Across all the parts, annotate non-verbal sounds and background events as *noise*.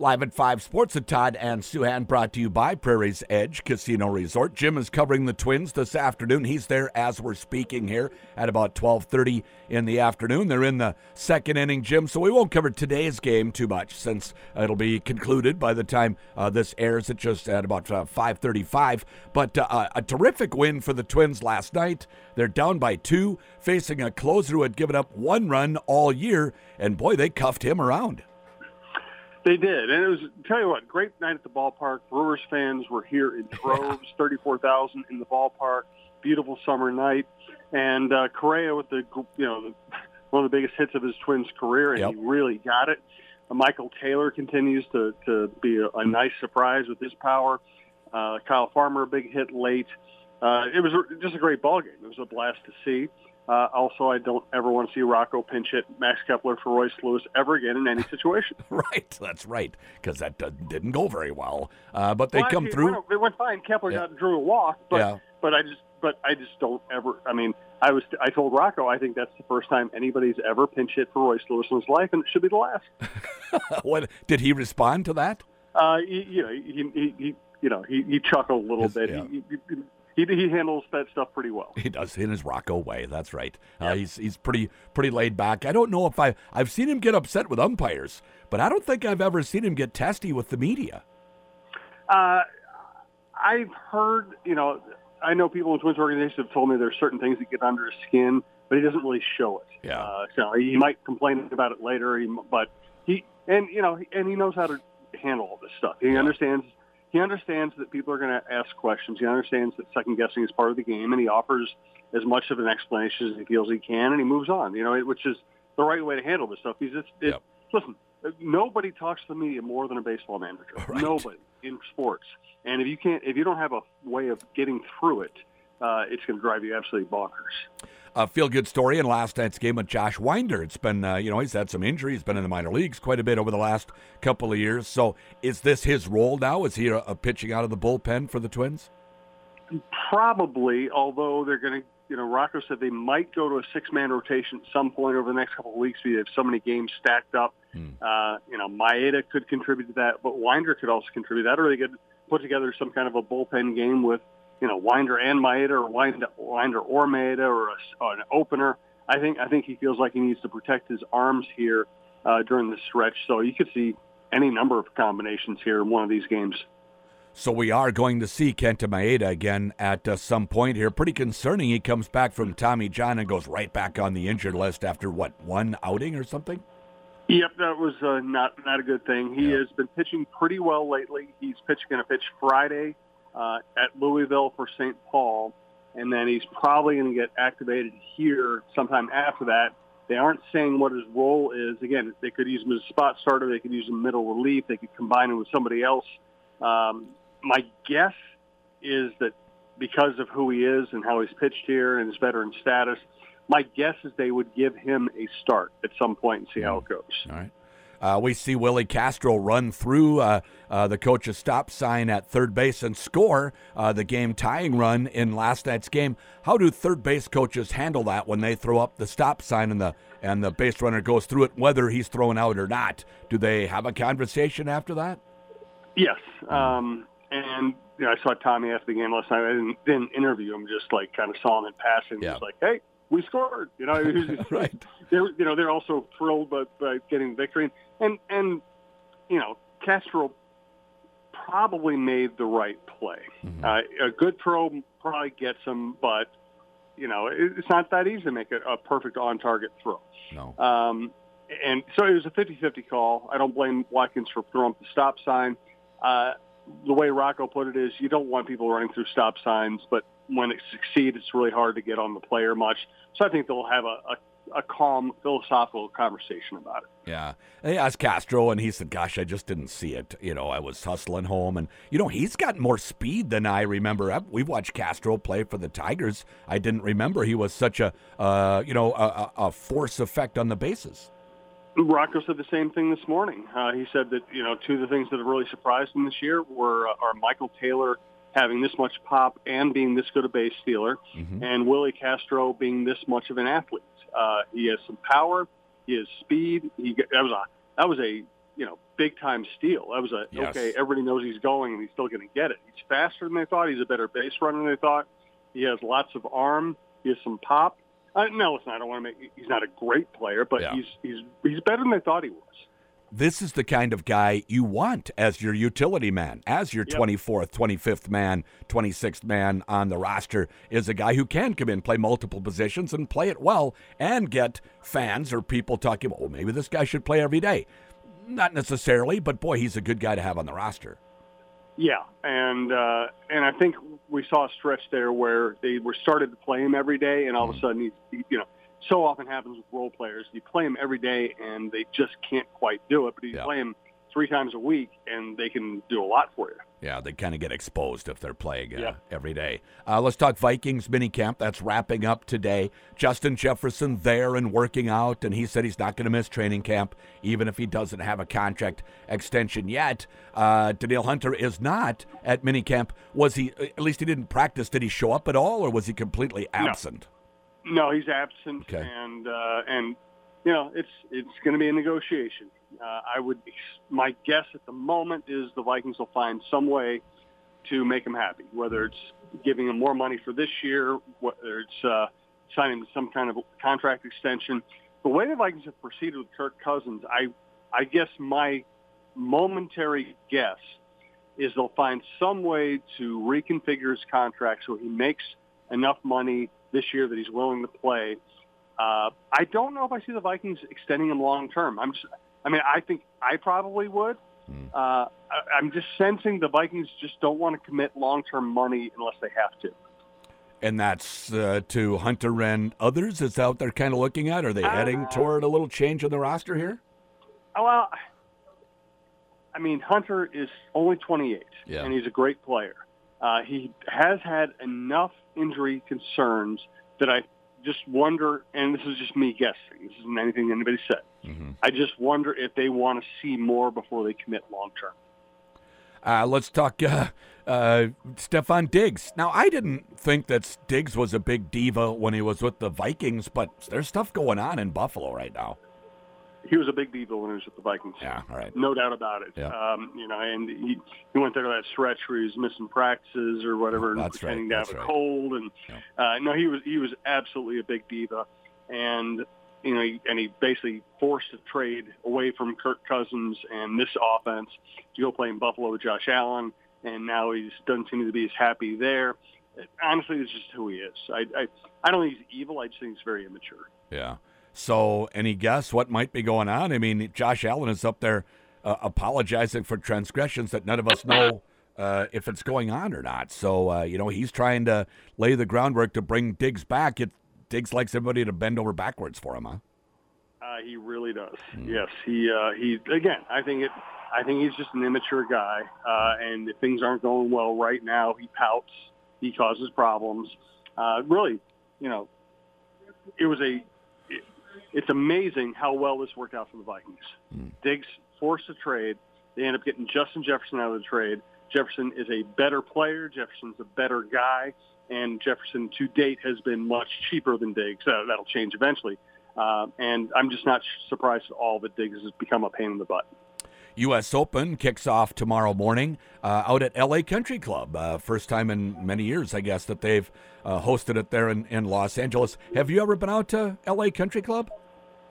Live at 5 Sports at Todd and Souhan brought to you by Prairie's Edge Casino Resort. Jim is covering the Twins this afternoon. He's there as we're speaking here at about 12:30 in the afternoon. They're in the second inning, Jim, so we won't cover today's game too much since it'll be concluded by the time uh, this airs at just at about uh, 5:35. But uh, a terrific win for the Twins last night. They're down by 2 facing a closer who had given up one run all year and boy, they cuffed him around. They did, and it was tell you what, great night at the ballpark. Brewers fans were here in droves, thirty-four thousand in the ballpark. Beautiful summer night, and uh, Correa with the you know the, one of the biggest hits of his Twins' career, and Yep. he really got it. Uh, Michael Taylor continues to to be a, a nice surprise with his power. Uh, Kyle Farmer, a big hit late. Uh, it was just a great ball game. It was a blast to see. Uh, also, I don't ever want to see Rocco pinch hit Max Kepler for Royce Lewis ever again in any situation. *laughs* Right, that's right, because that uh, didn't go very well. Uh, but they Well, come actually, through. It went, it went fine. Kepler Yeah. got drew a walk, but Yeah. but I just but I just don't ever. I mean, I was I told Rocco I think that's the first time anybody's ever pinch hit for Royce Lewis in his life, and it should be the last. *laughs* what did he respond to that? Uh, he, you know, he, he, he you know he, he chuckled a little Yes, bit. yeah. He, he, he he handles that stuff pretty well. He does in his Rocco way. That's right. Uh, he's he's pretty pretty laid back. I don't know if I I've seen him get upset with umpires, but I don't think I've ever seen him get testy with the media. Uh, I've heard, you know, I know people in Twins organizations have told me there's certain things that get under his skin, but he doesn't really show it. Yeah. Uh, so he might complain about it later, he, but he and you know, and he knows how to handle all this stuff. He Yeah. understands. He understands that people are going to ask questions. He understands that second guessing is part of the game, and he offers as much of an explanation as he feels he can, and he moves on. You know, which is the right way to handle this stuff. He's just it, Yep. listen. Nobody talks to the media more than a baseball manager. Right. Nobody in sports. And if you can't, if you don't have a way of getting through it, uh, it's going to drive you absolutely bonkers. A feel good story in last night's game with Josh Winder. It's been, uh, you know, he's had some injuries, he's been in the minor leagues quite a bit over the last couple of years. So is this his role now? Is he a, a pitching out of the bullpen for the Twins? Probably, although they're going to, you know, Rocco said they might go to a six-man rotation at some point over the next couple of weeks. We have so many games stacked up. Hmm. Uh, you know, Maeda could contribute to that, but Winder could also contribute. That or they could put together some kind of a bullpen game with, you know, Winder and Maeda, or Winder, Winder or Maeda, or, a, or an opener. I think I think he feels like he needs to protect his arms here uh, during the stretch. So you could see any number of combinations here in one of these games. So we are going to see Kenta Maeda again at uh, some point here. Pretty concerning. He comes back from Tommy John and goes right back on the injured list after what one outing or something. Yep, that was uh, not not a good thing. He Yeah. has been pitching pretty well lately. He's pitching going to pitch Friday uh, at Louisville for St. Paul, and then he's probably going to get activated here sometime after that. They aren't saying what his role is. Again, they could use him as a spot starter. They could use him middle relief. They could combine him with somebody else. Um, my guess is that because of who he is and how he's pitched here and his veteran status, my guess is they would give him a start at some point and see how it goes. All right. Uh, we see Willi Castro run through uh, uh, the coach's stop sign at third base and score uh, the game tying run in last night's game. How do third base coaches handle that when they throw up the stop sign and the and the base runner goes through it, whether he's thrown out or not? Do they have a conversation after that? Yes, um, and you know, I saw Tommy after the game last night. I didn't, didn't interview him, just like kind of saw him in passing. Yeah. Just like, hey, we scored. You know, *laughs* just- Right. They're you know they're also thrilled by, by getting victory, and and you know Castro probably made the right play. Mm-hmm. Uh, a good throw probably gets him, but you know it, it's not that easy to make a, a perfect on-target throw. No. Um, and so it was a 50-50 call. I don't blame Watkins for throwing up the stop sign. Uh, the way Rocco put it is you don't want people running through stop signs, but when it succeeds, it's really hard to get on the player much. So I think they'll have a, a, a calm, philosophical conversation about it. Yeah. They asked Castro, and he said, Gosh, I just didn't see it. You know, I was hustling home. And, you know, he's got more speed than I remember. We've watched Castro play for the Tigers. I didn't remember he was such a, uh, you know, a, a force effect on the bases. Rocco said the same thing this morning. Uh, he said that you know two of the things that have really surprised him this year were uh, are Michael Taylor having this much pop and being this good a base stealer, Mhm. and Willi Castro being this much of an athlete. Uh, he has some power. He has speed. He that was a that was a you know big time steal. That was a Yes. okay. Everybody knows he's going, and he's still going to get it. He's faster than they thought. He's a better base runner than they thought. He has lots of arm. He has some pop. Uh, no, listen, I don't want to make. He's not a great player, but Yeah. he's he's he's better than they thought he was. This is the kind of guy you want as your utility man, as your Yep. 24th, 25th man, 26th man on the roster, is a guy who can come in, play multiple positions, and play it well, and get fans or people talking well, maybe this guy should play every day. Not necessarily, but boy, he's a good guy to have on the roster. Yeah, and uh, and I think we saw a stretch there where they were started to play him every day, and all of a sudden he's you know so often happens with role players. You play them every day, and they just can't quite do it. But you Yeah. play them three times a week, and they can do a lot for you. Yeah, they kind of get exposed if they're playing uh, Yeah. every day. Uh, let's talk Vikings minicamp. That's wrapping up today. Justin Jefferson there and working out, and he said he's not going to miss training camp, even if he doesn't have a contract extension yet. Uh, Danielle Hunter is not at minicamp. Was he, at least he didn't practice, did he show up at all, or was he completely absent? No, he's absent, Okay. and uh, and you know it's it's going to be a negotiation. Uh, I would my guess at the moment is the Vikings will find some way to make him happy, whether it's giving him more money for this year, whether it's uh, signing some kind of contract extension. The way the Vikings have proceeded with Kirk Cousins, I I guess my momentary guess is they'll find some way to reconfigure his contract so he makes enough money this year that he's willing to play. Uh, I don't know if I see the Vikings extending him long term. I'm just, I mean, I think I probably would. Hmm. Uh, I, I'm just sensing the Vikings just don't want to commit long term money unless they have to. And that's uh, to Hunter and others. Is out there kind of looking at? Are they heading Uh, toward a little change in the roster here? Oh, Well, I mean, Hunter is only 28, Yeah. and he's a great player. Uh, he has had enough injury concerns that I just wonder, and this is just me guessing. This isn't anything anybody said. Mm-hmm. I just wonder if they want to see more before they commit long term. Uh, let's talk uh, uh, Stefon Diggs. Now, I didn't think that Diggs was a big diva when he was with the Vikings, but there's stuff going on in Buffalo right now. He was a big deal when he was with the Vikings. Yeah, all right. No doubt about it. Yeah. Um, you know, and he, he went there to that stretch where he was missing practices or whatever, and That's right, pretending to have that's a right. cold. And Yeah. uh, no, he was he was absolutely a big diva, and you know, he, and he basically forced a trade away from Kirk Cousins and this offense to go play in Buffalo with Josh Allen, and now he doesn't seem to be as happy there. Honestly, it's just who he is. I I, I don't think he's evil. I just think he's very immature. Yeah. So, any guess what might be going on? I mean, Josh Allen is up there uh, apologizing for transgressions that none of us know uh, if it's going on or not. So, uh, you know, he's trying to lay the groundwork to bring Diggs back. It Diggs likes everybody to bend over backwards for him, huh? Uh, he really does. Hmm. Yes, he uh, he again. I think it. I think he's just an immature guy, uh, and if things aren't going well right now, he pouts. He causes problems. Uh, really, you know, it was a. It, it's amazing how well this worked out for the Vikings. Hmm. Diggs forced a trade. They end up getting Justin Jefferson out of the trade. Jefferson is a better player. Jefferson's a better guy, and Jefferson to date has been much cheaper than Diggs. Uh, that'll change eventually. Uh, and I'm just not surprised at all that Diggs has become a pain in the butt. U.S. Open kicks off tomorrow morning uh, out at L.A. Country Club. Uh, first time in many years, I guess, that they've uh, hosted it there in, in Los Angeles. Have you ever been out to L.A. Country Club?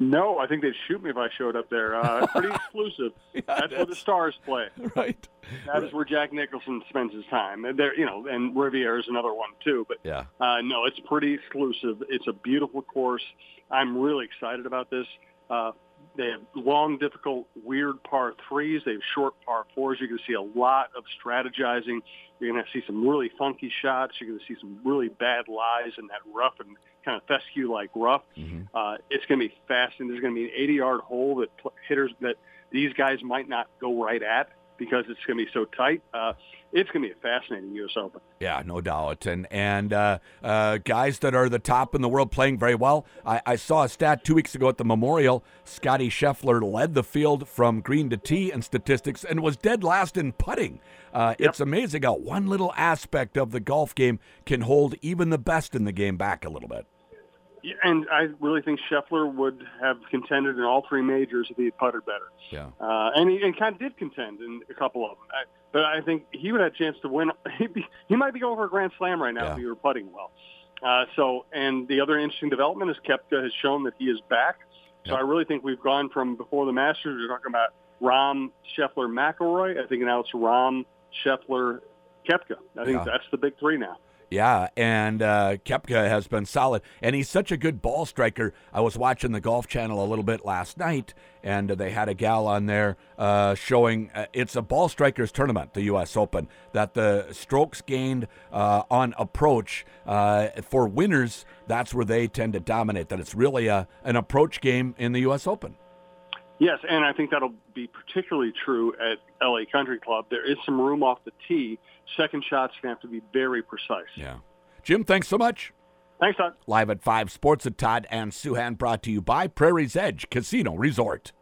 No, I think they'd shoot me if I showed up there. Uh, pretty *laughs* exclusive. that's, where the stars play. Right. That is where Jack Nicholson spends his time. And there, you know, and Riviera is another one too. But Yeah. uh, no, it's pretty exclusive. It's a beautiful course. I'm really excited about this. Uh, they have long, difficult, weird par threes. They have short par fours. You're going to see a lot of strategizing. You're going to see some really funky shots. You're going to see some really bad lies in that rough and kind of fescue-like rough. Mhm. Uh, it's going to be fascinating. There's going to be an 80-yard hole that pl- hitters that these guys might not go right at because it's going to be so tight. Uh, it's going to be a fascinating U.S. Open. Yeah, no doubt. And and uh, uh, guys that are the top in the world playing very well. I, I saw a stat two weeks ago at the Memorial. Scottie Scheffler led the field from green to tee in statistics and was dead last in putting. Uh, Yep. It's amazing how one little aspect of the golf game can hold even the best in the game back a little bit. Yeah, and I really think Scheffler would have contended in all three majors if he had putted better. Yeah. Uh, and he and kind of did contend in a couple of them. I, but I think he would have a chance to win. *laughs* Be, he might be going for a Grand Slam right now Yeah. if he were putting well. Uh, so, and the other interesting development is Koepka has shown that he is back. So Yep. I really think we've gone from before the Masters, we we're talking about Rahm, Scheffler, McIlroy. I think now it's Rahm, Scheffler, Koepka. I think Yeah. that's the big three now. Yeah, and uh, Koepka has been solid, and he's such a good ball striker. I was watching the Golf Channel a little bit last night, and they had a gal on there uh, showing uh, it's a ball strikers tournament, the U.S. Open. That the strokes gained uh, on approach uh, for winners, that's where they tend to dominate. That it's really a an approach game in the U.S. Open. Yes, and I think that'll be particularly true at LA Country Club. There is some room off the tee. Second shots going to have to be very precise. Yeah, Jim, thanks so much. Thanks, Todd. Live at Five Sports at Todd and Souhan, brought to you by Prairie's Edge Casino Resort.